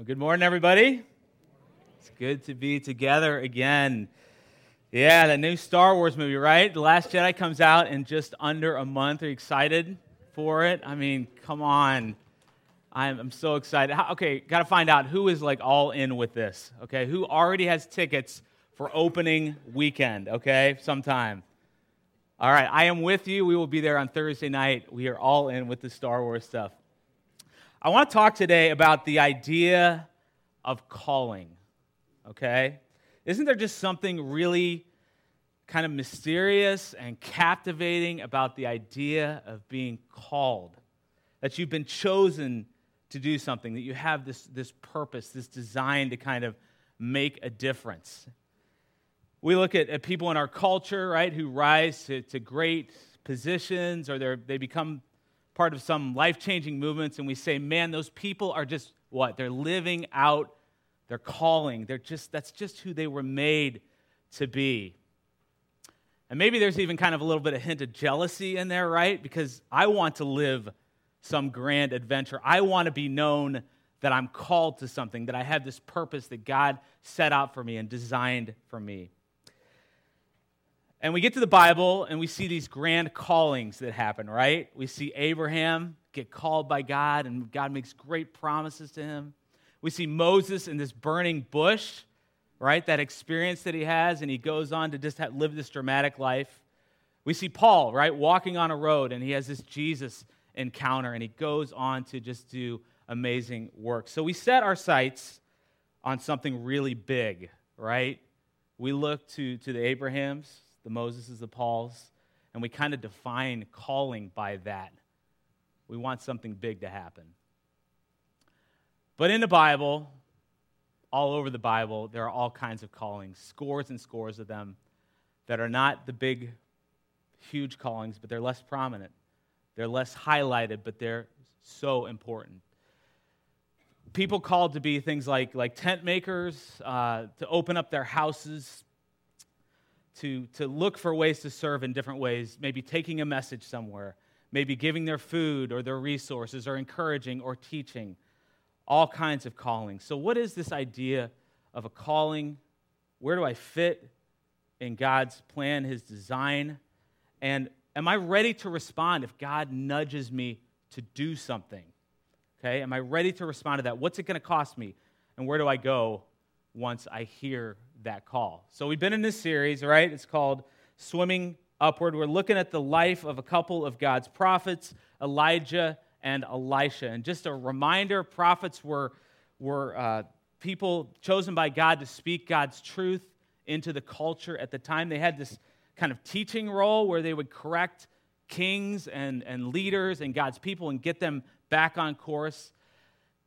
Well, good morning, everybody. It's good to be together again. Yeah, the new Star Wars movie, right? The Last Jedi comes out in just under a month. Are you excited for it? I mean, come on. I'm, I'm so excited. How, okay, got to find out who is like all in with this, okay? Who already has tickets for opening weekend, okay? Sometime. All right, I am with you. We will be there on Thursday night. We are all in with the Star Wars stuff. I want to talk today about the idea of calling, okay? Isn't there just something really kind of mysterious and captivating about the idea of being called? That you've been chosen to do something, that you have this, this purpose, this design to kind of make a difference. We look at, at people in our culture, right, who rise to, to great positions or they become part of some life changing movements, and we say, man, those people are just what? They're living out their calling. They're just, that's just who they were made to be. And maybe there's even kind of a little bit of hint of jealousy in there, right? Because I want to live some grand adventure. I want to be known that I'm called to something, that I have this purpose that God set out for me and designed for me. And we get to the Bible and we see these grand callings that happen, right? We see Abraham get called by God and God makes great promises to him. We see Moses in this burning bush, right? That experience that he has, and he goes on to just live this dramatic life. We see Paul, right, walking on a road and he has this Jesus encounter and he goes on to just do amazing work. So we set our sights on something really big, right? We look to, to the Abrahams, the Moseses, the Pauls, and we kind of define calling by that. We want something big to happen. But in the Bible, all over the Bible, there are all kinds of callings, scores and scores of them that are not the big, huge callings, but they're less prominent. They're less highlighted, but they're so important. People called to be things like, like tent makers, uh, to open up their houses, to, to look for ways to serve in different ways, maybe taking a message somewhere, maybe giving their food or their resources, or encouraging or teaching, all kinds of callings. So, what is this idea of a calling? Where do I fit in God's plan, His design? And am I ready to respond if God nudges me to do something? Okay, am I ready to respond to that? What's it going to cost me? And where do I go once I hear that call. So we've been in this series, right? It's called Swimming Upward. We're looking at the life of a couple of God's prophets, Elijah and Elisha. And just a reminder prophets were, were uh, people chosen by God to speak God's truth into the culture at the time. They had this kind of teaching role where they would correct kings and, and leaders and God's people and get them back on course.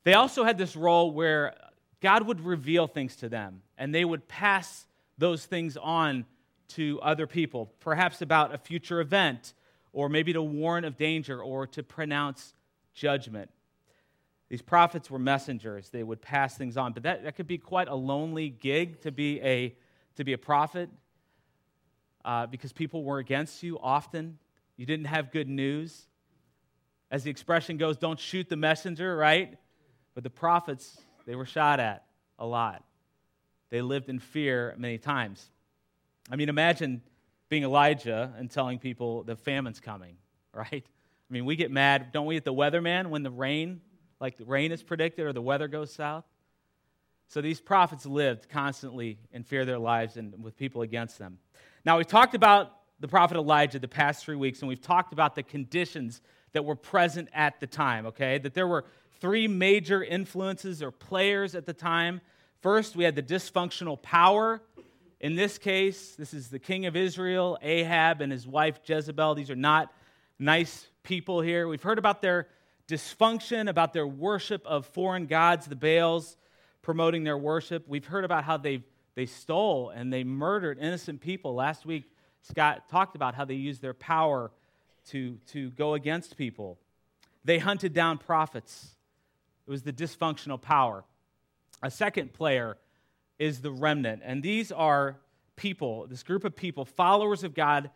They also had this role where God would reveal things to them, and they would pass those things on to other people, perhaps about a future event, or maybe to warn of danger or to pronounce judgment. These prophets were messengers. They would pass things on. But that, that could be quite a lonely gig to be a, to be a prophet uh, because people were against you often. You didn't have good news. As the expression goes, don't shoot the messenger, right? But the prophets they were shot at a lot. They lived in fear many times. I mean, imagine being Elijah and telling people the famine's coming, right? I mean, we get mad, don't we, at the weatherman when the rain, like the rain is predicted or the weather goes south? So these prophets lived constantly in fear of their lives and with people against them. Now, we've talked about the prophet Elijah the past three weeks, and we've talked about the conditions that were present at the time, okay? That there were three major influences or players at the time. First, we had the dysfunctional power. In this case, this is the king of Israel, Ahab, and his wife Jezebel. These are not nice people here. We've heard about their dysfunction, about their worship of foreign gods, the Baals, promoting their worship. We've heard about how they they stole and they murdered innocent people. Last week, Scott talked about how they used their power to, to go against people. They hunted down prophets. It was the dysfunctional power. A second player is the remnant. And these are people, this group of people, followers of God,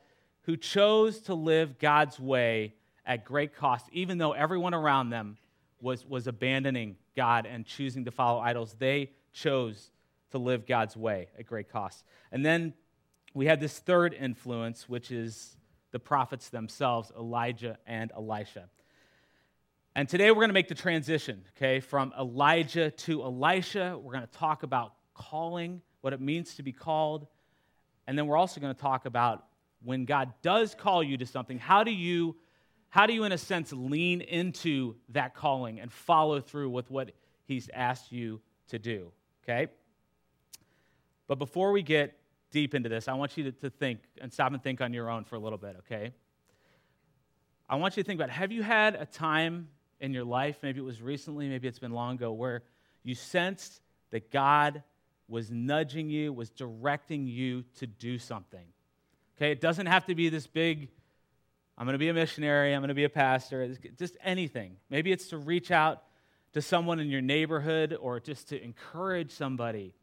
who chose to live God's way at great cost, even though everyone around them was, was abandoning God and choosing to follow idols. They chose to live God's way at great cost. And then we have this third influence, which is the prophets themselves, Elijah and Elisha. And today we're going to make the transition, okay, from Elijah to Elisha. We're going to talk about calling, what it means to be called. And then we're also going to talk about when God does call you to something, how do you how do you in a sense lean into that calling and follow through with what he's asked you to do, okay? But before we get deep into this, I want you to, to think and stop and think on your own for a little bit, okay? I want you to think about have you had a time in your life, maybe it was recently, maybe it's been long ago, where you sensed that God was nudging you, was directing you to do something? Okay, it doesn't have to be this big, I'm going to be a missionary, I'm going to be a pastor, just anything. Maybe it's to reach out to someone in your neighborhood or just to encourage somebody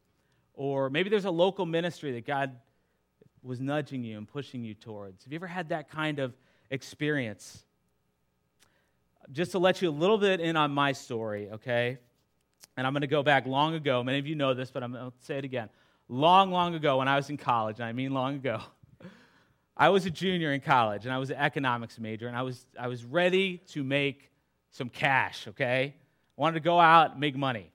or maybe there's a local ministry that God was nudging you and pushing you towards. Have you ever had that kind of experience? Just to let you a little bit in on my story, okay? And I'm going to go back long ago. Many of you know this, but I'm going to say it again. Long, long ago, when I was in college, and I mean long ago, I was a junior in college, and I was an economics major, and I was, I was ready to make some cash, okay? I wanted to go out and make money.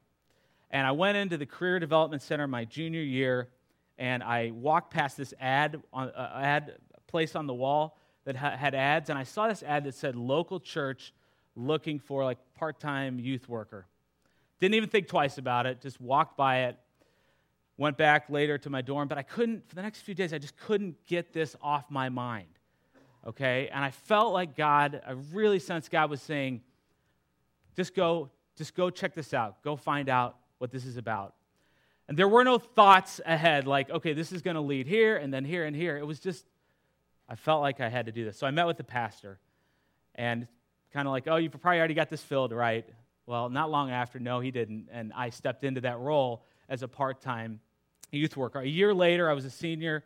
And I went into the Career Development Center my junior year, and I walked past this ad, on, uh, ad place on the wall that ha- had ads, and I saw this ad that said local church looking for like part-time youth worker. Didn't even think twice about it, just walked by it. Went back later to my dorm, but I couldn't, for the next few days, I just couldn't get this off my mind. Okay? And I felt like God, I really sensed God was saying, just go, just go check this out. Go find out what this is about. And there were no thoughts ahead, like, okay, this is going to lead here and then here and here. It was just, I felt like I had to do this. So I met with the pastor and kind of like, oh, you probably already got this filled, right? Well, not long after, no, he didn't. And I stepped into that role as a part time youth worker. A year later, I was a senior,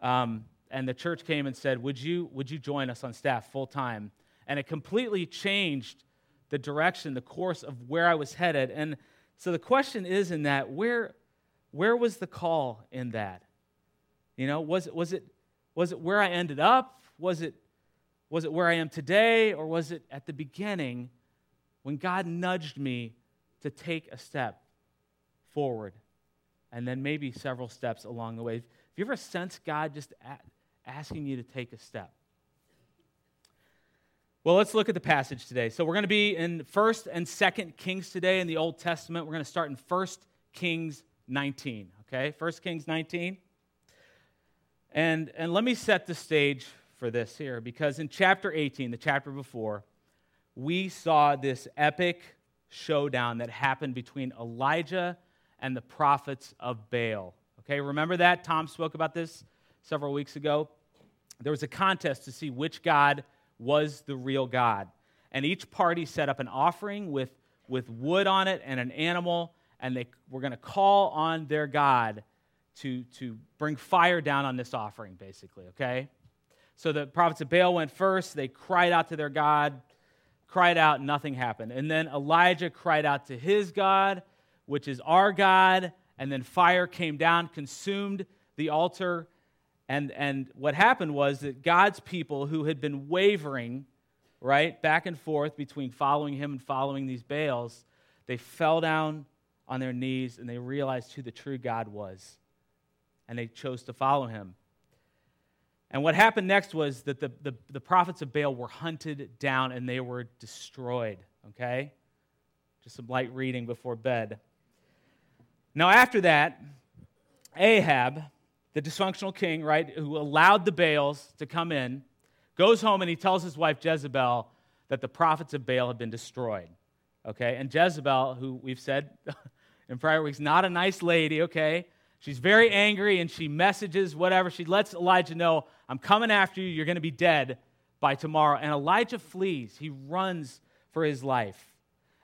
um, and the church came and said, would you, would you join us on staff full time? And it completely changed the direction, the course of where I was headed. And so the question is in that, where, where was the call in that? You know, was, it, was, it, was it where I ended up? Was it, was it where I am today? Or was it at the beginning when God nudged me to take a step forward and then maybe several steps along the way? Have you ever sensed God just asking you to take a step? Well, let's look at the passage today. So we're going to be in 1st and 2nd Kings today in the Old Testament. We're going to start in 1st Kings 19, okay? 1st Kings 19. And, and let me set the stage for this here because in chapter 18, the chapter before, we saw this epic showdown that happened between Elijah and the prophets of Baal. Okay, remember that? Tom spoke about this several weeks ago. There was a contest to see which God was the real God. And each party set up an offering with, with wood on it and an animal, and they were going to call on their God to, to bring fire down on this offering, basically, okay? So the prophets of Baal went first. They cried out to their God, cried out, nothing happened. And then Elijah cried out to his God, which is our God, and then fire came down, consumed the altar, and, and what happened was that God's people who had been wavering, right, back and forth between following him and following these Baals, they fell down on their knees and they realized who the true God was. And they chose to follow him. And what happened next was that the, the, the prophets of Baal were hunted down and they were destroyed. Okay? Just some light reading before bed. Now, after that, Ahab the dysfunctional king, right, who allowed the Baals to come in, goes home and he tells his wife Jezebel that the prophets of Baal have been destroyed. Okay? And Jezebel, who we've said in prior weeks, not a nice lady, okay? She's very angry and she messages whatever. She lets Elijah know, I'm coming after you. You're going to be dead by tomorrow. And Elijah flees. He runs for his life.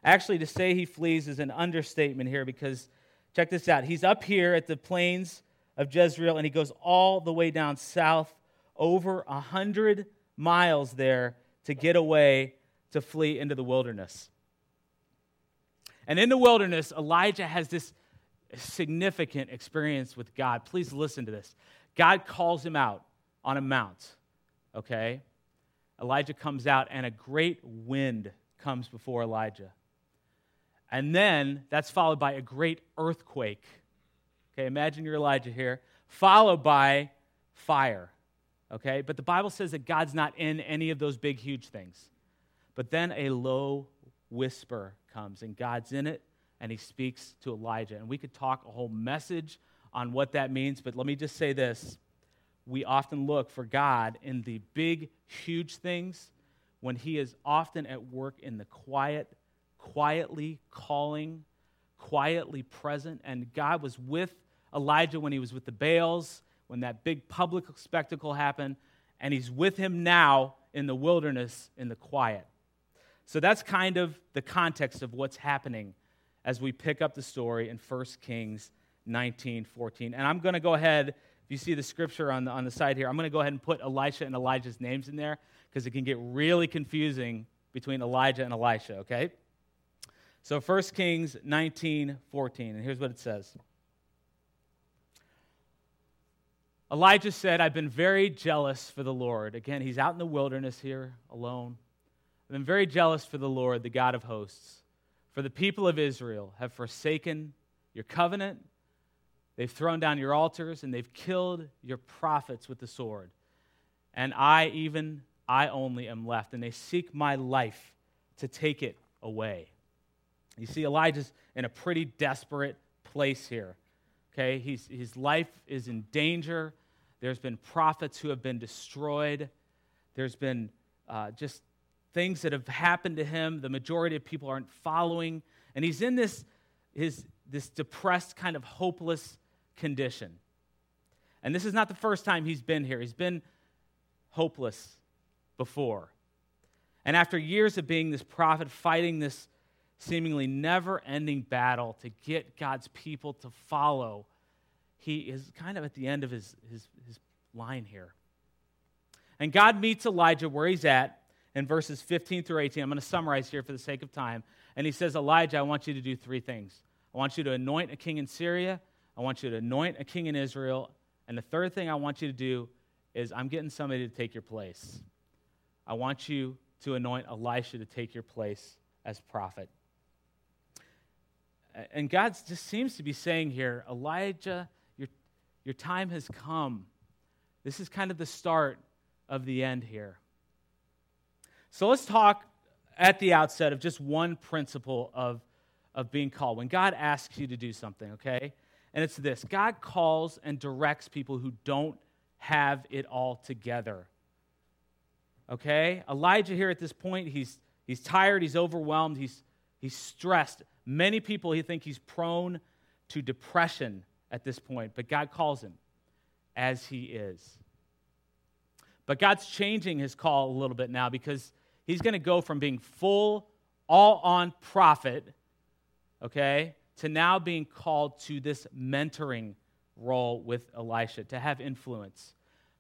Actually, to say he flees is an understatement here because check this out. He's up here at the plains of Jezreel, and he goes all the way down south, over a hundred miles there to get away to flee into the wilderness. And in the wilderness, Elijah has this significant experience with God. Please listen to this. God calls him out on a mount, okay? Elijah comes out, and a great wind comes before Elijah. And then that's followed by a great earthquake. Okay, imagine you're Elijah here, followed by fire. Okay, but the Bible says that God's not in any of those big, huge things. But then a low whisper comes, and God's in it, and he speaks to Elijah. And we could talk a whole message on what that means, but let me just say this. We often look for God in the big, huge things when he is often at work in the quiet, quietly calling, quietly present. And God was with Elijah when he was with the Baals, when that big public spectacle happened, and he's with him now in the wilderness in the quiet. So that's kind of the context of what's happening as we pick up the story in 1 Kings 19 14. And I'm going to go ahead, if you see the scripture on the, on the side here, I'm going to go ahead and put Elisha and Elijah's names in there because it can get really confusing between Elijah and Elisha, okay? So 1 Kings 19 14, and here's what it says. Elijah said, I've been very jealous for the Lord. Again, he's out in the wilderness here alone. I've been very jealous for the Lord, the God of hosts. For the people of Israel have forsaken your covenant, they've thrown down your altars, and they've killed your prophets with the sword. And I, even I only, am left, and they seek my life to take it away. You see, Elijah's in a pretty desperate place here. Okay, He's, his life is in danger. There's been prophets who have been destroyed. There's been uh, just things that have happened to him. The majority of people aren't following. And he's in this, his, this depressed, kind of hopeless condition. And this is not the first time he's been here. He's been hopeless before. And after years of being this prophet, fighting this seemingly never ending battle to get God's people to follow, he is kind of at the end of his, his, his line here. And God meets Elijah where he's at in verses 15 through 18. I'm going to summarize here for the sake of time. And he says, Elijah, I want you to do three things. I want you to anoint a king in Syria, I want you to anoint a king in Israel, and the third thing I want you to do is I'm getting somebody to take your place. I want you to anoint Elisha to take your place as prophet. And God just seems to be saying here, Elijah, your, your time has come. This is kind of the start of the end here. So let's talk at the outset of just one principle of, of being called. When God asks you to do something, okay? And it's this God calls and directs people who don't have it all together. Okay? Elijah here at this point, he's, he's tired, he's overwhelmed, he's, he's stressed. Many people he think he's prone to depression at this point, but God calls him as he is. But God's changing his call a little bit now because he's going to go from being full, all on prophet, okay, to now being called to this mentoring role with Elisha, to have influence,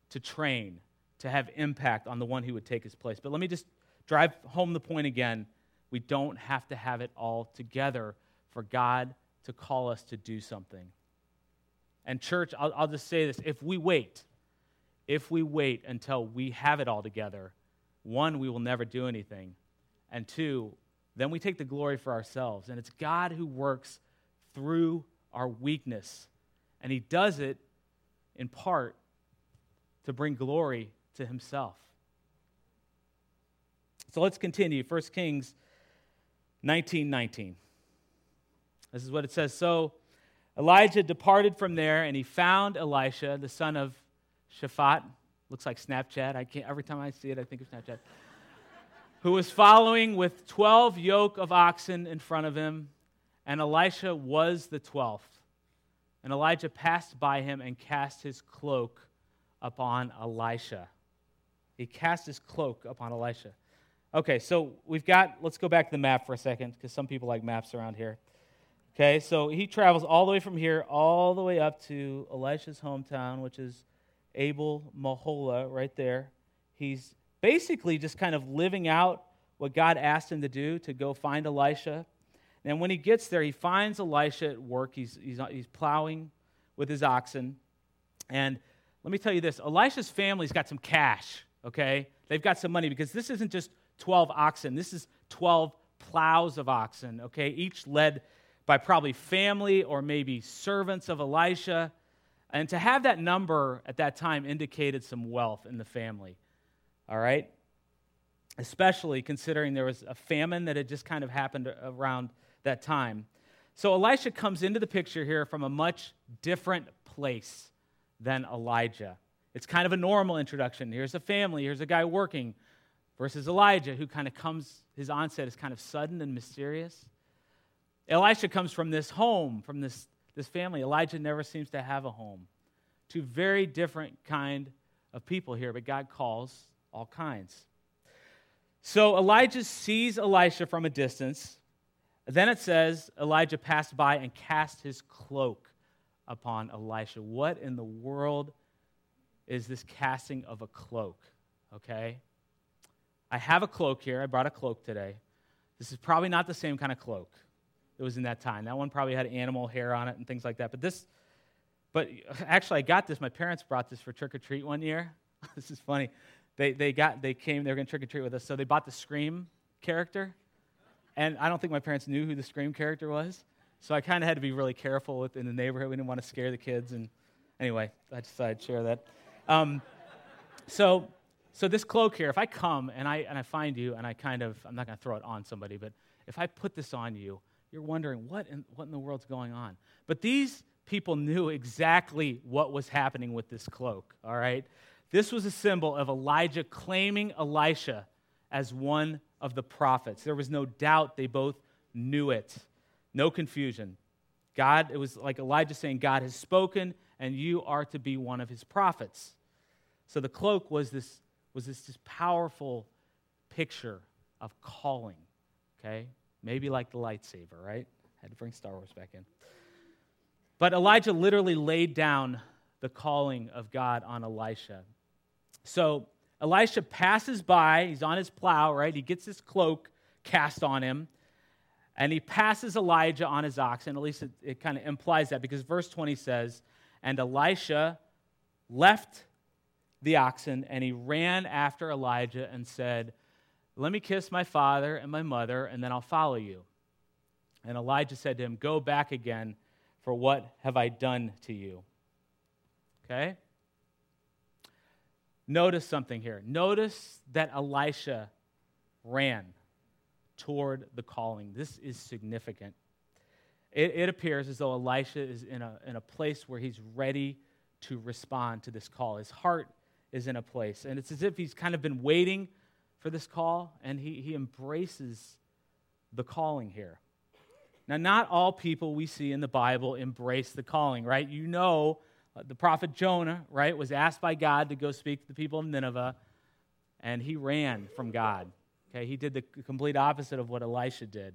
to train, to have impact on the one who would take his place. But let me just drive home the point again we don't have to have it all together for God to call us to do something. And, church, I'll, I'll just say this if we wait, if we wait until we have it all together, one, we will never do anything. And two, then we take the glory for ourselves. And it's God who works through our weakness. And He does it in part to bring glory to Himself. So let's continue. 1 Kings 1919. This is what it says. So Elijah departed from there, and he found Elisha, the son of Shaphat. Looks like Snapchat. I can't, every time I see it, I think of Snapchat. who was following with 12 yoke of oxen in front of him, and Elisha was the 12th. And Elijah passed by him and cast his cloak upon Elisha. He cast his cloak upon Elisha. Okay, so we've got, let's go back to the map for a second because some people like maps around here. Okay, so he travels all the way from here, all the way up to Elisha's hometown, which is Abel Meholah, right there. He's basically just kind of living out what God asked him to do to go find Elisha. And when he gets there, he finds Elisha at work. He's, he's, he's plowing with his oxen. And let me tell you this Elisha's family's got some cash, okay? They've got some money because this isn't just 12 oxen, this is 12 plows of oxen, okay? Each led by probably family or maybe servants of Elisha. And to have that number at that time indicated some wealth in the family, all right? Especially considering there was a famine that had just kind of happened around that time. So Elisha comes into the picture here from a much different place than Elijah. It's kind of a normal introduction. Here's a family, here's a guy working, versus Elijah, who kind of comes, his onset is kind of sudden and mysterious. Elisha comes from this home, from this, this family. Elijah never seems to have a home. Two very different kind of people here, but God calls all kinds. So Elijah sees Elisha from a distance. Then it says Elijah passed by and cast his cloak upon Elisha. What in the world is this casting of a cloak? Okay? I have a cloak here. I brought a cloak today. This is probably not the same kind of cloak that was in that time. That one probably had animal hair on it and things like that. But this, but actually, I got this. My parents brought this for trick or treat one year. this is funny. They, they got they came. They were going to trick or treat with us, so they bought the Scream character, and I don't think my parents knew who the Scream character was. So I kind of had to be really careful with, in the neighborhood. We didn't want to scare the kids. And anyway, I decided to share that. Um, so, so this cloak here, if I come and I, and I find you and I kind of, I'm not going to throw it on somebody, but if I put this on you, you're wondering what in, what in the world's going on. But these people knew exactly what was happening with this cloak, all right? This was a symbol of Elijah claiming Elisha as one of the prophets. There was no doubt they both knew it. No confusion. God, it was like Elijah saying, God has spoken, and you are to be one of his prophets. So the cloak was this, was this, this powerful picture of calling, okay? Maybe like the lightsaber, right? Had to bring Star Wars back in. But Elijah literally laid down the calling of God on Elisha. So Elisha passes by, he's on his plow, right? He gets his cloak cast on him. And he passes Elijah on his oxen. At least it, it kind of implies that because verse 20 says, And Elisha left the oxen and he ran after Elijah and said, Let me kiss my father and my mother, and then I'll follow you. And Elijah said to him, Go back again, for what have I done to you? Okay? Notice something here. Notice that Elisha ran toward the calling. This is significant. It, it, appears as though Elisha is in a, in a place where he's ready to respond to this call. His heart is in a place. And it's as if he's kind of been waiting for this call, and he, he embraces the calling here. Now, not all people we see in the Bible embrace the calling, right? You know, uh, the prophet Jonah, right, was asked by God to go speak to the people of Nineveh, and he ran from God. Okay, he did the complete opposite of what Elisha did.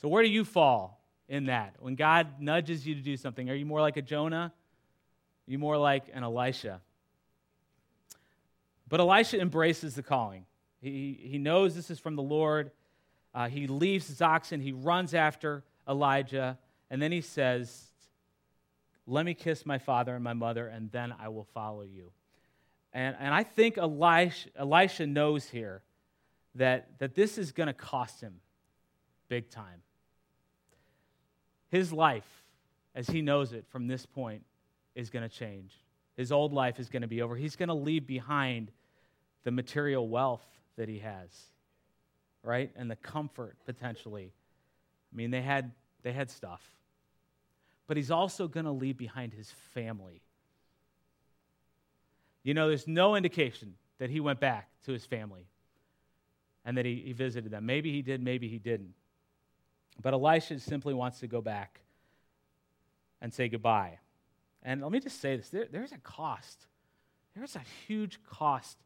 So, where do you fall in that? When God nudges you to do something, are you more like a Jonah? Are you more like an Elisha? But Elisha embraces the calling. He, he knows this is from the Lord. Uh, he leaves his oxen, he runs after Elijah, and then he says, Let me kiss my father and my mother, and then I will follow you. And, and I think Elisha, Elisha knows here that, that this is going to cost him big time. His life, as he knows it from this point, is going to change. His old life is going to be over. He's going to leave behind the material wealth that he has, right? And the comfort potentially. I mean, they had, they had stuff. But he's also going to leave behind his family. You know, there's no indication that he went back to his family and that he, he visited them. Maybe he did, maybe he didn't. But Elisha simply wants to go back and say goodbye. And let me just say this there, there's a cost. There's a huge cost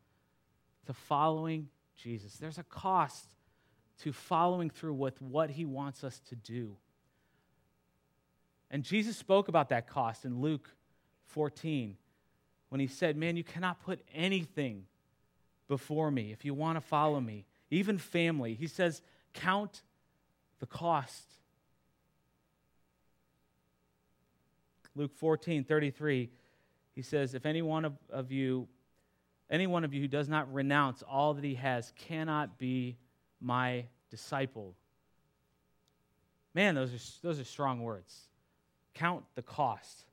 to following Jesus. There's a cost to following through with what he wants us to do. And Jesus spoke about that cost in Luke 14 when he said, Man, you cannot put anything before me if you want to follow me even family. He says, Count the cost. Luke 14, 33, he says, If any one of, of you, any one of you who does not renounce all that he has cannot be my disciple. Man, those are, those are strong words. Count the cost.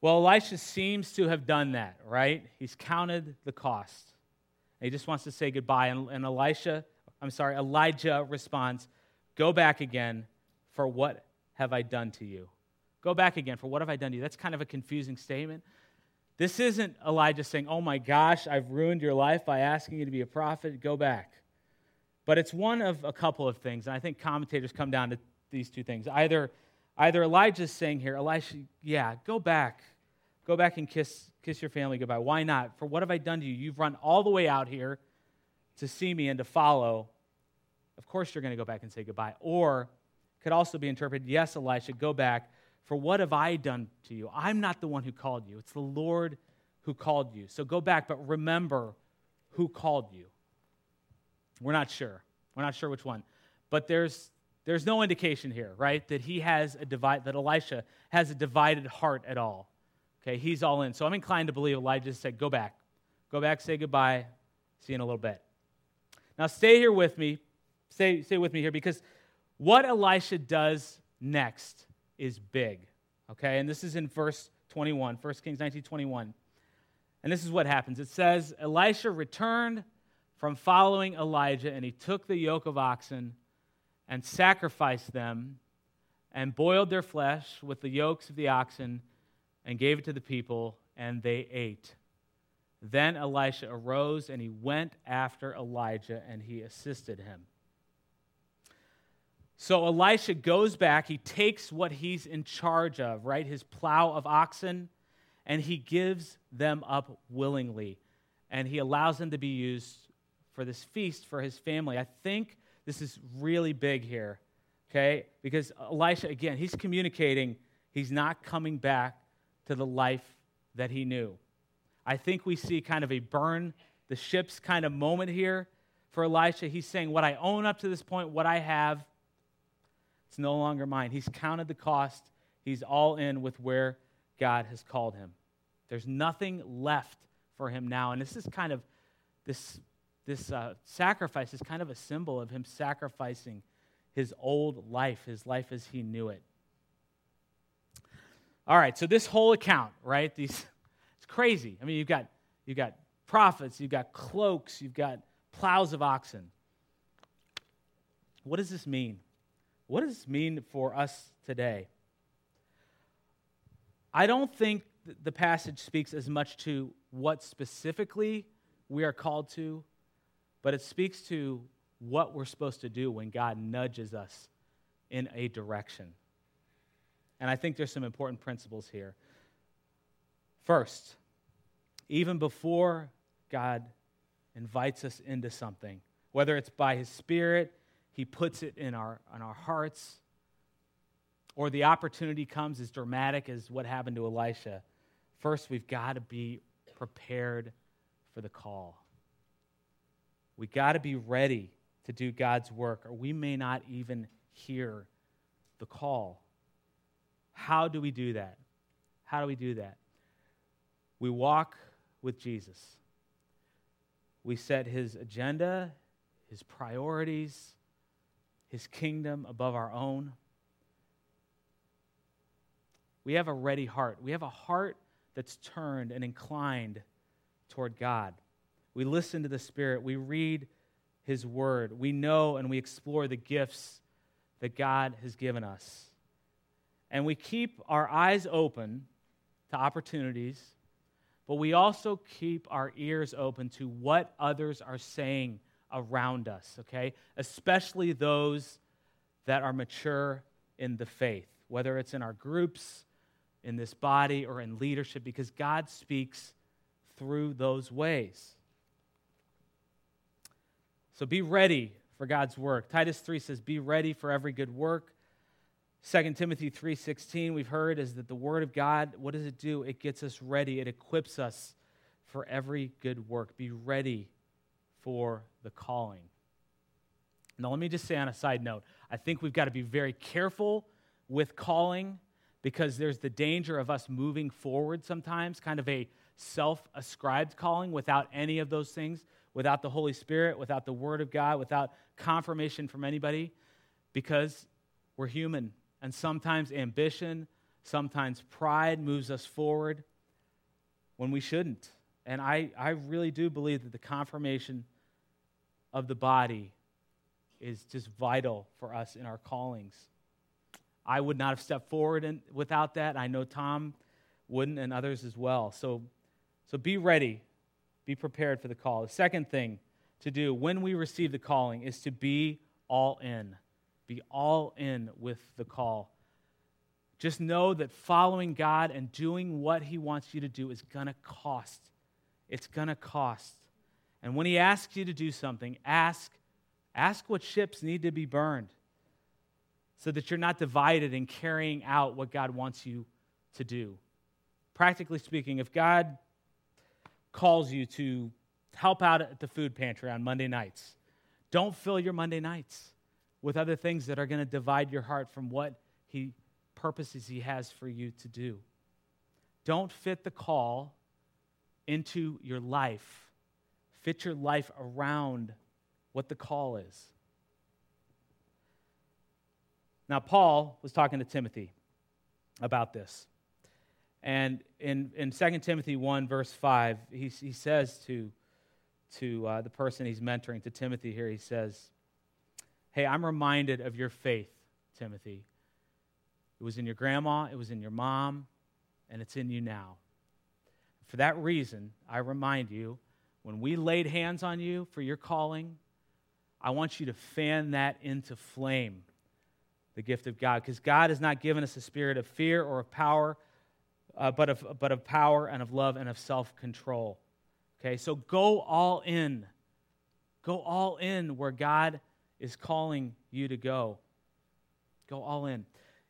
Well, Elisha seems to have done that, right? He's counted the cost. He just wants to say goodbye. And, and Elisha, I'm sorry, Elijah responds, Go back again, for what have I done to you? Go back again, for what have I done to you? That's kind of a confusing statement. This isn't Elijah saying, Oh my gosh, I've ruined your life by asking you to be a prophet. Go back. But it's one of a couple of things. And I think commentators come down to these two things. Either, either Elijah's saying here, Elisha, yeah, go back. Go back and kiss, kiss your family goodbye. Why not? For what have I done to you? You've run all the way out here to see me and to follow. Of course, you're going to go back and say goodbye. Or could also be interpreted, yes, Elisha, go back. For what have I done to you? I'm not the one who called you. It's the Lord who called you. So go back, but remember who called you. We're not sure. We're not sure which one. But there's there's no indication here, right, that he has a divide that Elisha has a divided heart at all. Okay, he's all in. So I'm inclined to believe Elijah said, Go back. Go back, say goodbye. See you in a little bit. Now stay here with me. Stay, stay with me here because what Elisha does next is big. Okay, and this is in verse 21, 1 Kings 19 21. And this is what happens. It says, Elisha returned from following Elijah, and he took the yoke of oxen and sacrificed them and boiled their flesh with the yokes of the oxen and gave it to the people, and they ate. Then Elisha arose and he went after Elijah and he assisted him. So Elisha goes back, he takes what he's in charge of, right? His plow of oxen, and he gives them up willingly. And he allows them to be used for this feast for his family. I think this is really big here, okay? Because Elisha, again, he's communicating he's not coming back to the life that he knew. I think we see kind of a burn the ships kind of moment here for Elisha. He's saying, What I own up to this point, what I have, it's no longer mine. He's counted the cost, he's all in with where God has called him. There's nothing left for him now. And this is kind of this this uh, sacrifice is kind of a symbol of him sacrificing his old life, his life as he knew it. All right, so this whole account, right? These, it's crazy. I mean, you've got you've got prophets, you've got cloaks, you've got plows of oxen. What does this mean? What does this mean for us today? I don't think the passage speaks as much to what specifically we are called to but it speaks to what we're supposed to do when God nudges us in a direction. And I think there's some important principles here. First, even before God invites us into something, whether it's by His Spirit, He puts it in our, in our hearts, or the opportunity comes as dramatic as what happened to Elisha, first we've got to be prepared for the call. We got to be ready to do God's work, or we may not even hear the call. How do we do that? How do we do that? We walk with Jesus. We set his agenda, his priorities, his kingdom above our own. We have a ready heart. We have a heart that's turned and inclined toward God. We listen to the Spirit. We read His Word. We know and we explore the gifts that God has given us. And we keep our eyes open to opportunities, but we also keep our ears open to what others are saying around us, okay? Especially those that are mature in the faith, whether it's in our groups, in this body, or in leadership, because God speaks through those ways. So be ready for God's work. Titus 3 says, Be ready for every good work. 2 Timothy 3:16 we've heard is that the word of God what does it do it gets us ready it equips us for every good work be ready for the calling Now, let me just say on a side note I think we've got to be very careful with calling because there's the danger of us moving forward sometimes, kind of a self ascribed calling without any of those things, without the Holy Spirit, without the Word of God, without confirmation from anybody, because we're human. And sometimes ambition, sometimes pride moves us forward when we shouldn't. And I, I really do believe that the confirmation of the body is just vital for us in our callings. I would not have stepped forward in, without that. I know Tom wouldn't and others as well. So, so be ready, be prepared for the call. The second thing to do when we receive the calling is to be all in. Be all in with the call. Just know that following God and doing what He wants you to do is going to cost. It's going to cost. And when He asks you to do something, ask, ask what ships need to be burned so that you're not divided in carrying out what God wants you to do. Practically speaking, if God calls you to help out at the food pantry on Monday nights, don't fill your Monday nights with other things that are going to divide your heart from what He purposes He has for you to do. Don't fit the call into your life, fit your life around what the call is. Now, Paul was talking to Timothy about this. And in, in 2 Timothy 1, verse 5, he, he says to, to uh, the person he's mentoring, to Timothy here, he says, Hey, I'm reminded of your faith, Timothy. It was in your grandma, it was in your mom, and it's in you now. For that reason, I remind you when we laid hands on you for your calling, I want you to fan that into flame, the gift of God, because God has not given us a spirit of fear or of power, uh, but, of, but of power and of love and of self control. Okay, so go all in. Go all in where God is calling you to go. Go all in.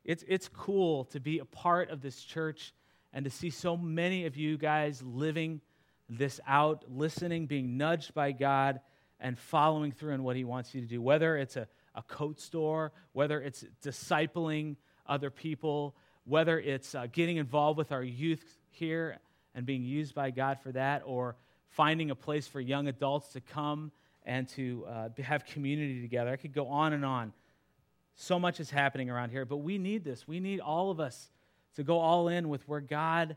It's, it's cool to be a part of this church and to see so many of you guys living this out, listening, being nudged by God, and following through in what He wants you to do. Whether it's a, a coat store, whether it's discipling other people, whether it's uh, getting involved with our youth here and being used by God for that, or finding a place for young adults to come and to uh, have community together. I could go on and on. So much is happening around here, but we need this. We need all of us to go all in with where God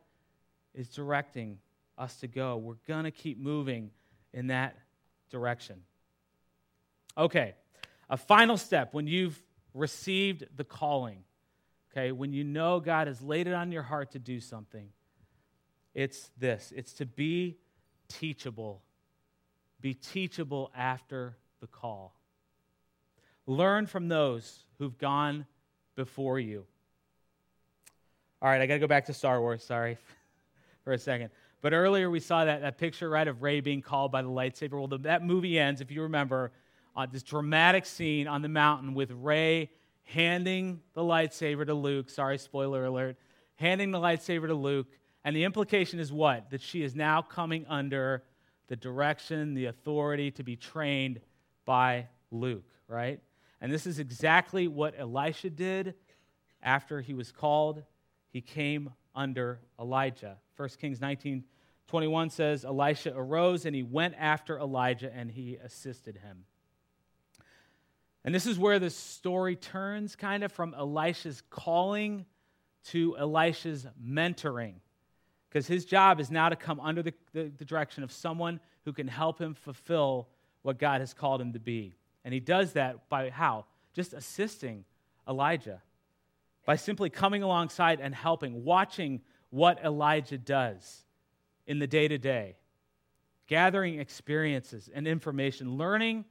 is directing us to go. We're going to keep moving in that direction. Okay, a final step when you've received the calling, okay, when you know God has laid it on your heart to do something, it's this it's to be teachable. Be teachable after the call. Learn from those who've gone before you. All right, I got to go back to Star Wars, sorry for a second. But earlier we saw that, that picture, right, of Rey being called by the lightsaber. Well, the, that movie ends, if you remember, uh, this dramatic scene on the mountain with Rey handing the lightsaber to Luke. Sorry, spoiler alert. Handing the lightsaber to Luke. And the implication is what? That she is now coming under the direction, the authority to be trained by Luke, right? And this is exactly what Elisha did after he was called. He came under Elijah. 1 Kings 19 21 says, Elisha arose and he went after Elijah and he assisted him. And this is where the story turns kind of from Elisha's calling to Elisha's mentoring. Because his job is now to come under the, the, the direction of someone who can help him fulfill what God has called him to be. And he does that by how? Just assisting Elijah. By simply coming alongside and helping, watching what Elijah does in the day to day, gathering experiences and information, learning,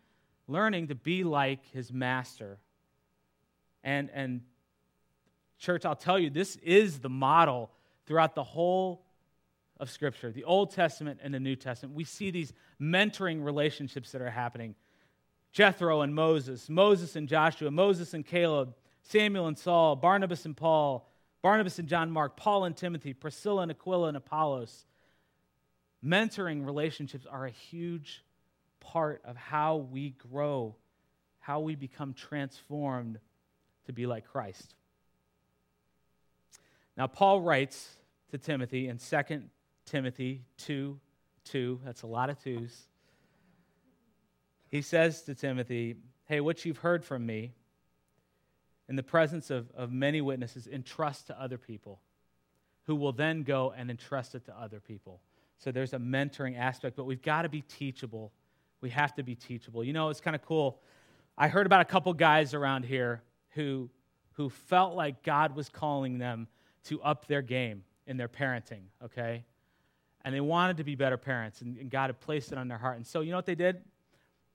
learning to be like his master. And, and church, I'll tell you, this is the model throughout the whole of Scripture, the Old Testament and the New Testament. We see these mentoring relationships that are happening. Jethro and Moses, Moses and Joshua, Moses and Caleb, Samuel and Saul, Barnabas and Paul, Barnabas and John Mark, Paul and Timothy, Priscilla and Aquila and Apollos. Mentoring relationships are a huge part of how we grow, how we become transformed to be like Christ. Now, Paul writes to Timothy in 2 Timothy 2 2, that's a lot of twos. He says to Timothy, Hey, what you've heard from me in the presence of, of many witnesses, entrust to other people who will then go and entrust it to other people. So there's a mentoring aspect, but we've got to be teachable. We have to be teachable. You know, it's kind of cool. I heard about a couple guys around here who, who felt like God was calling them to up their game in their parenting, okay? And they wanted to be better parents, and, and God had placed it on their heart. And so, you know what they did?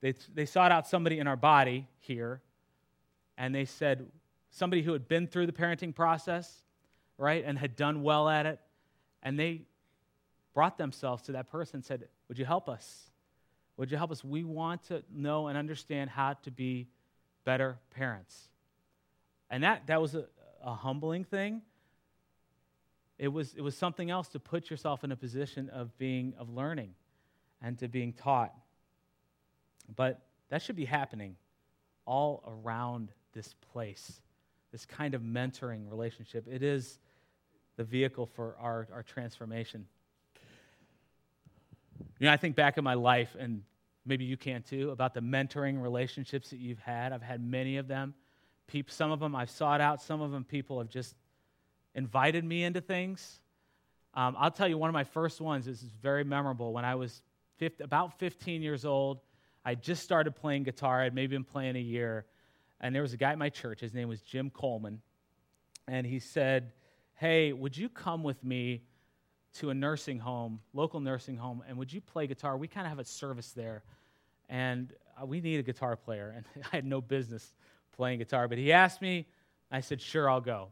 They, they sought out somebody in our body here, and they said, somebody who had been through the parenting process, right, and had done well at it, and they brought themselves to that person and said, Would you help us? Would you help us? We want to know and understand how to be better parents. And that, that was a, a humbling thing. It was, it was something else to put yourself in a position of being, of learning and to being taught. But that should be happening all around this place, this kind of mentoring relationship. It is the vehicle for our, our transformation. You know, I think back in my life, and maybe you can too, about the mentoring relationships that you've had. I've had many of them. Some of them I've sought out, some of them people have just invited me into things. Um, I'll tell you, one of my first ones this is very memorable. When I was 50, about 15 years old, I just started playing guitar. I'd maybe been playing a year. And there was a guy at my church. His name was Jim Coleman. And he said, Hey, would you come with me to a nursing home, local nursing home, and would you play guitar? We kind of have a service there. And uh, we need a guitar player. And I had no business playing guitar. But he asked me. I said, Sure, I'll go.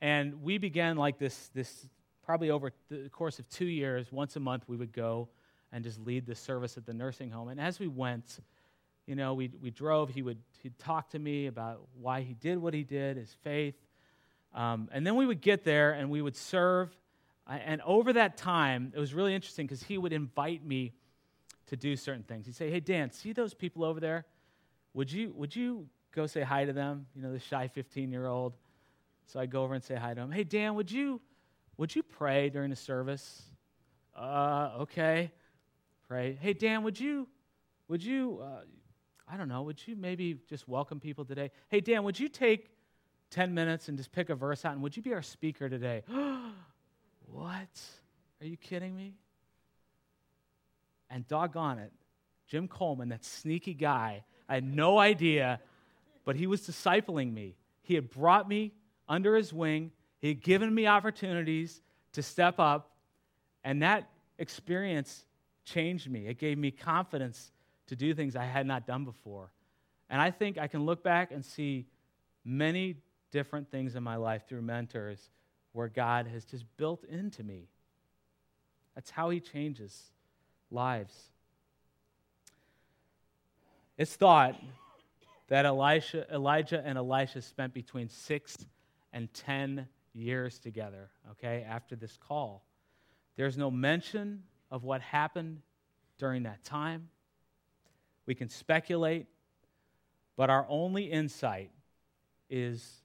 And we began like this, this probably over the course of two years, once a month, we would go and just lead the service at the nursing home. And as we went, you know, we, we drove, he would he'd talk to me about why he did what he did, his faith. Um, and then we would get there and we would serve. And over that time, it was really interesting because he would invite me to do certain things. He'd say, Hey, Dan, see those people over there? Would you, would you go say hi to them? You know, the shy 15 year old. So I'd go over and say hi to him. Hey, Dan, would you, would you pray during the service? Uh, okay pray. Hey, Dan, would you, would you, uh, I don't know, would you maybe just welcome people today? Hey, Dan, would you take 10 minutes and just pick a verse out and would you be our speaker today? what? Are you kidding me? And doggone it, Jim Coleman, that sneaky guy, I had no idea, but he was discipling me. He had brought me under his wing, he had given me opportunities to step up, and that experience changed me. It gave me confidence to do things I had not done before. And I think I can look back and see many different things in my life through mentors where God has just built into me. That's how He changes lives. It's thought that Elisha, Elijah and Elisha spent between six and ten years together, okay, after this call. There's no mention of what happened during that time. We can speculate, but our only insight is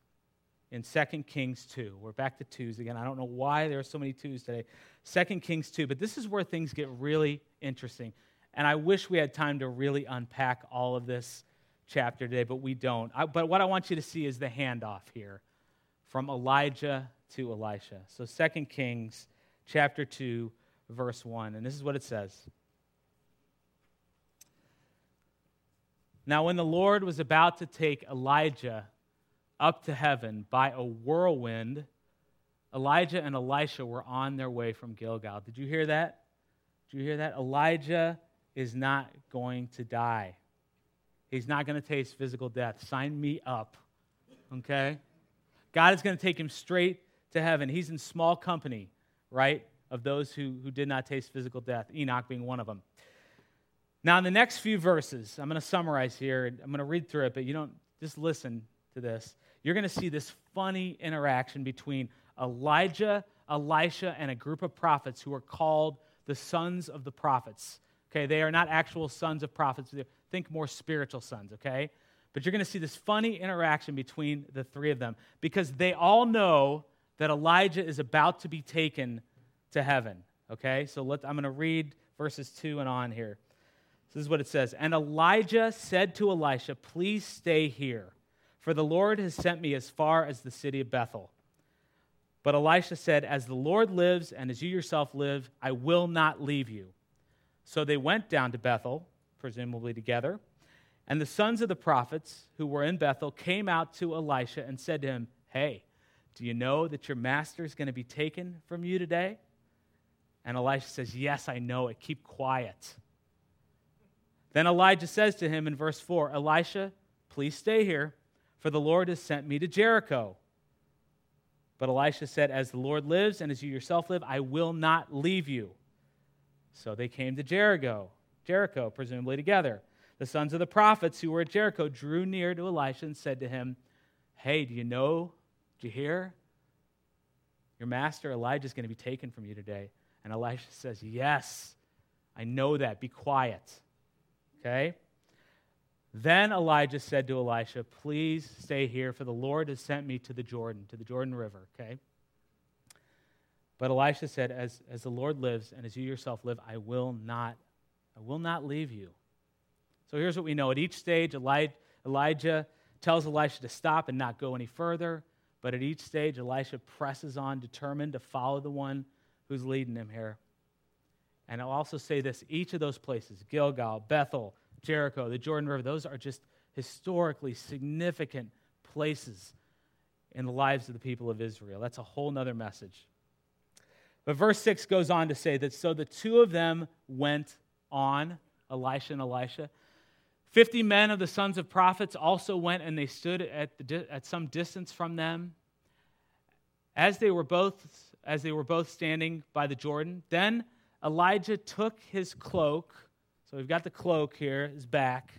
in 2 Kings 2. We're back to twos again. I don't know why there are so many twos today. 2 Kings 2, but this is where things get really interesting. And I wish we had time to really unpack all of this chapter today, but we don't. I, but what I want you to see is the handoff here from Elijah to Elisha. So 2 Kings chapter 2 verse 1. And this is what it says Now, when the Lord was about to take Elijah up to heaven by a whirlwind, Elijah and Elisha were on their way from Gilgal. Did you hear that? Did you hear that? Elijah is not going to die. He's not going to taste physical death. Sign me up. Okay? God is going to take him straight to heaven. He's in small company, right? of those who, who did not taste physical death, Enoch being one of them. Now, in the next few verses, I'm going to summarize here. I'm going to read through it, but you don't just listen to this. You're going to see this funny interaction between Elijah, Elisha, and a group of prophets who are called the sons of the prophets. Okay, they are not actual sons of prophets. Think more spiritual sons, okay? But you're going to see this funny interaction between the three of them because they all know that Elijah is about to be taken to heaven. Okay? So let, I'm going to read verses 2 and on here. This is what it says. And Elijah said to Elisha, Please stay here, for the Lord has sent me as far as the city of Bethel. But Elisha said, As the Lord lives and as you yourself live, I will not leave you. So they went down to Bethel, presumably together. And the sons of the prophets who were in Bethel came out to Elisha and said to him, Hey, do you know that your master is going to be taken from you today? And Elisha says, Yes, I know it. Keep quiet. Then Elijah says to him in verse 4 Elisha, please stay here, for the Lord has sent me to Jericho. But Elisha said, As the Lord lives and as you yourself live, I will not leave you. So they came to Jericho, Jericho, presumably together. The sons of the prophets who were at Jericho drew near to Elisha and said to him, Hey, do you know? Do you hear? Your master Elijah is going to be taken from you today. And Elisha says, Yes, I know that. Be quiet. Okay? Then Elijah said to Elisha, Please stay here, for the Lord has sent me to the Jordan, to the Jordan River. Okay? But Elisha said, As, as the Lord lives and as you yourself live, I will not, I will not leave you. So here's what we know. At each stage, Elijah tells Elisha to stop and not go any further. But at each stage, Elisha presses on, determined to follow the one who's leading him here. And I'll also say this each of those places, Gilgal, Bethel, Jericho, the Jordan River, those are just historically significant places in the lives of the people of Israel. That's a whole nother message. But verse 6 goes on to say that so the two of them went on, Elisha and Elisha. Fifty men of the sons of prophets also went and they stood at, the, at some distance from them. As they were both as they were both standing by the Jordan, then Elijah took his cloak. So we've got the cloak here, his back,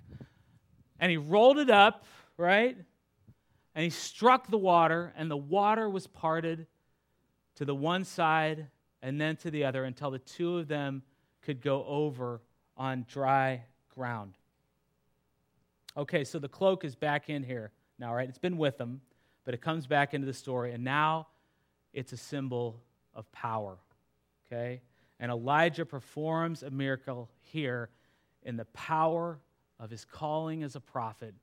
and he rolled it up, right? And he struck the water, and the water was parted to the one side and then to the other until the two of them could go over on dry ground. Okay, so the cloak is back in here now, right? It's been with them, but it comes back into the story, and now it's a symbol of power. Okay? And Elijah performs a miracle here in the power of his calling as a prophet.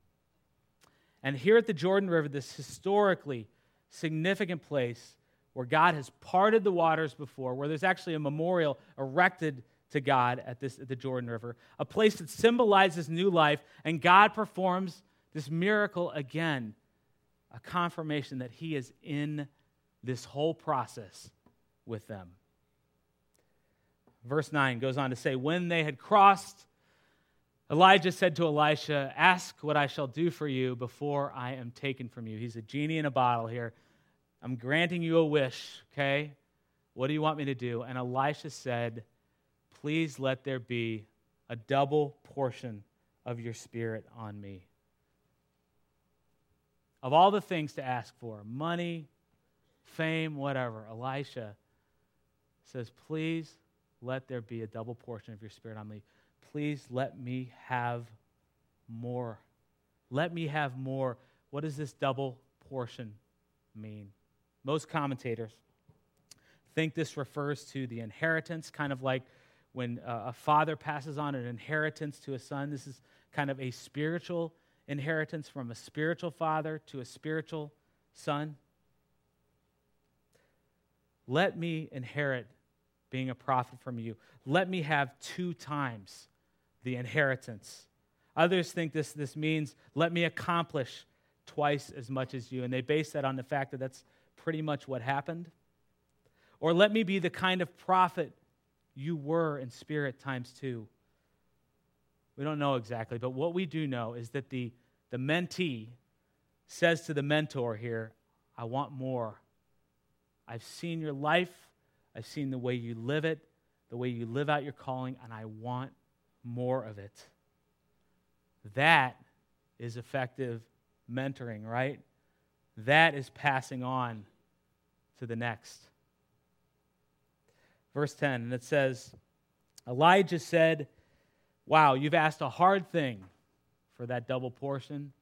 And here at the Jordan River, this historically significant place where God has parted the waters before, where there's actually a memorial erected to God at, this, at the Jordan River, a place that symbolizes new life, and God performs this miracle again, a confirmation that He is in this whole process with them. Verse 9 goes on to say, When they had crossed, Elijah said to Elisha, Ask what I shall do for you before I am taken from you. He's a genie in a bottle here. I'm granting you a wish, okay? What do you want me to do? And Elisha said, Please let there be a double portion of your spirit on me. Of all the things to ask for money, fame, whatever Elisha says, Please let there be a double portion of your spirit on me. Please let me have more. Let me have more. What does this double portion mean? Most commentators think this refers to the inheritance, kind of like when uh, a father passes on an inheritance to a son. This is kind of a spiritual inheritance from a spiritual father to a spiritual son. Let me inherit being a prophet from you. Let me have two times the inheritance. Others think this, this means let me accomplish twice as much as you. And they base that on the fact that that's pretty much what happened. Or let me be the kind of prophet you were in spirit times two. We don't know exactly, but what we do know is that the, the mentee says to the mentor here, I want more. I've seen your life. I've seen the way you live it, the way you live out your calling, and I want more of it. That is effective mentoring, right? That is passing on to the next. Verse 10, and it says, Elijah said, Wow, you've asked a hard thing for that double portion.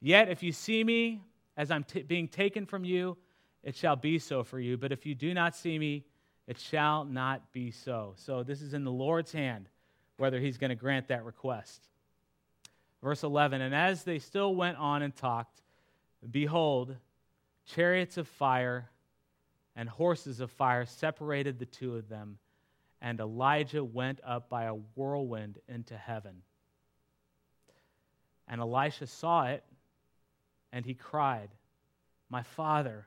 Yet if you see me as I'm t- being taken from you, it shall be so for you. But if you do not see me, it shall not be so. So this is in the Lord's hand whether he's going to grant that request. Verse 11 And as they still went on and talked, behold, chariots of fire and horses of fire separated the two of them, and Elijah went up by a whirlwind into heaven. And Elisha saw it, and he cried, My father,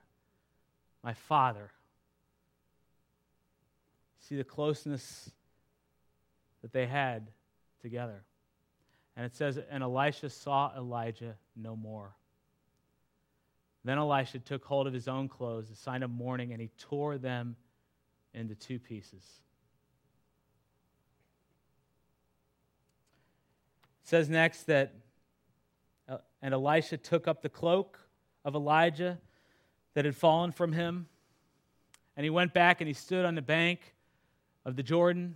my father. See the closeness that they had together. And it says, And Elisha saw Elijah no more. Then Elisha took hold of his own clothes, a sign of mourning, and he tore them into two pieces. It says next that, uh, and Elisha took up the cloak of Elijah that had fallen from him, and he went back and he stood on the bank of the Jordan.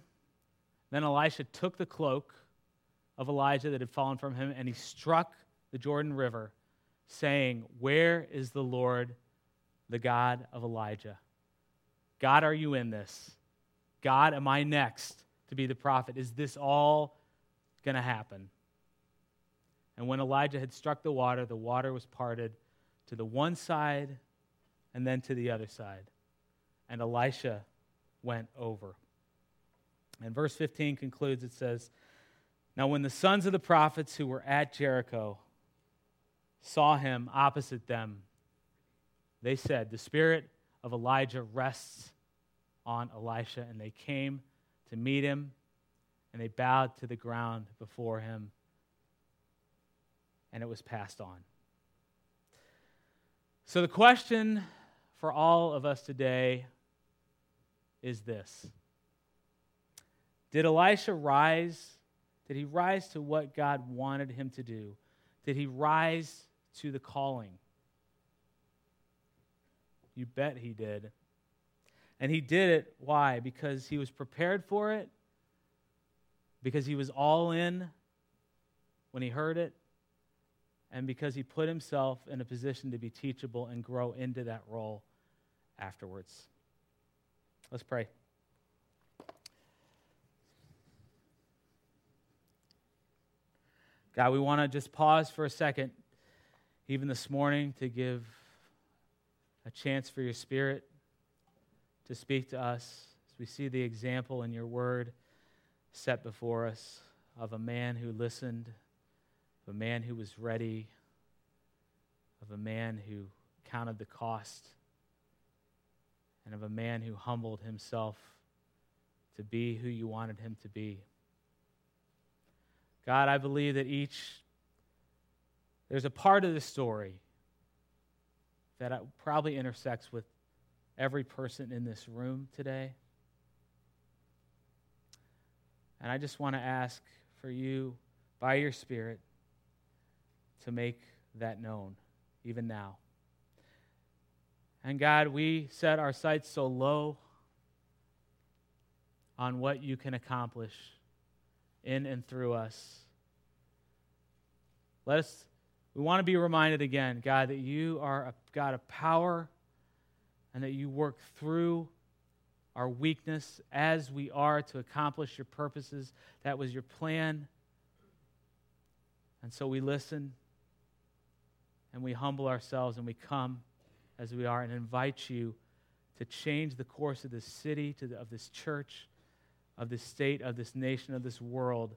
Then Elisha took the cloak of Elijah that had fallen from him, and he struck the Jordan River, saying, Where is the Lord, the God of Elijah? God, are you in this? God, am I next to be the prophet? Is this all going to happen? And when Elijah had struck the water, the water was parted to the one side and then to the other side. And Elisha went over. And verse 15 concludes it says, Now when the sons of the prophets who were at Jericho saw him opposite them, they said, The spirit of Elijah rests on Elisha. And they came to meet him, and they bowed to the ground before him, and it was passed on. So the question for all of us today is this did Elisha rise? Did he rise to what God wanted him to do? Did he rise to the calling? You bet he did. And he did it, why? Because he was prepared for it, because he was all in when he heard it, and because he put himself in a position to be teachable and grow into that role afterwards. Let's pray. God, we want to just pause for a second, even this morning, to give a chance for your Spirit to speak to us as we see the example in your word set before us of a man who listened, of a man who was ready, of a man who counted the cost, and of a man who humbled himself to be who you wanted him to be. God, I believe that each, there's a part of the story that probably intersects with every person in this room today. And I just want to ask for you, by your Spirit, to make that known, even now. And God, we set our sights so low on what you can accomplish in and through us. Let us, we want to be reminded again, God, that you are a God of power and that you work through our weakness as we are to accomplish your purposes. That was your plan. And so we listen and we humble ourselves and we come as we are and invite you to change the course of this city, to the, of this church, of this state, of this nation, of this world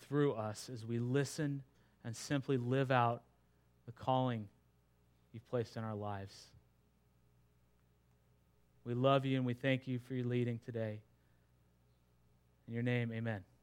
through us as we listen and simply live out the calling you've placed in our lives. We love you and we thank you for your leading today. In your name, amen.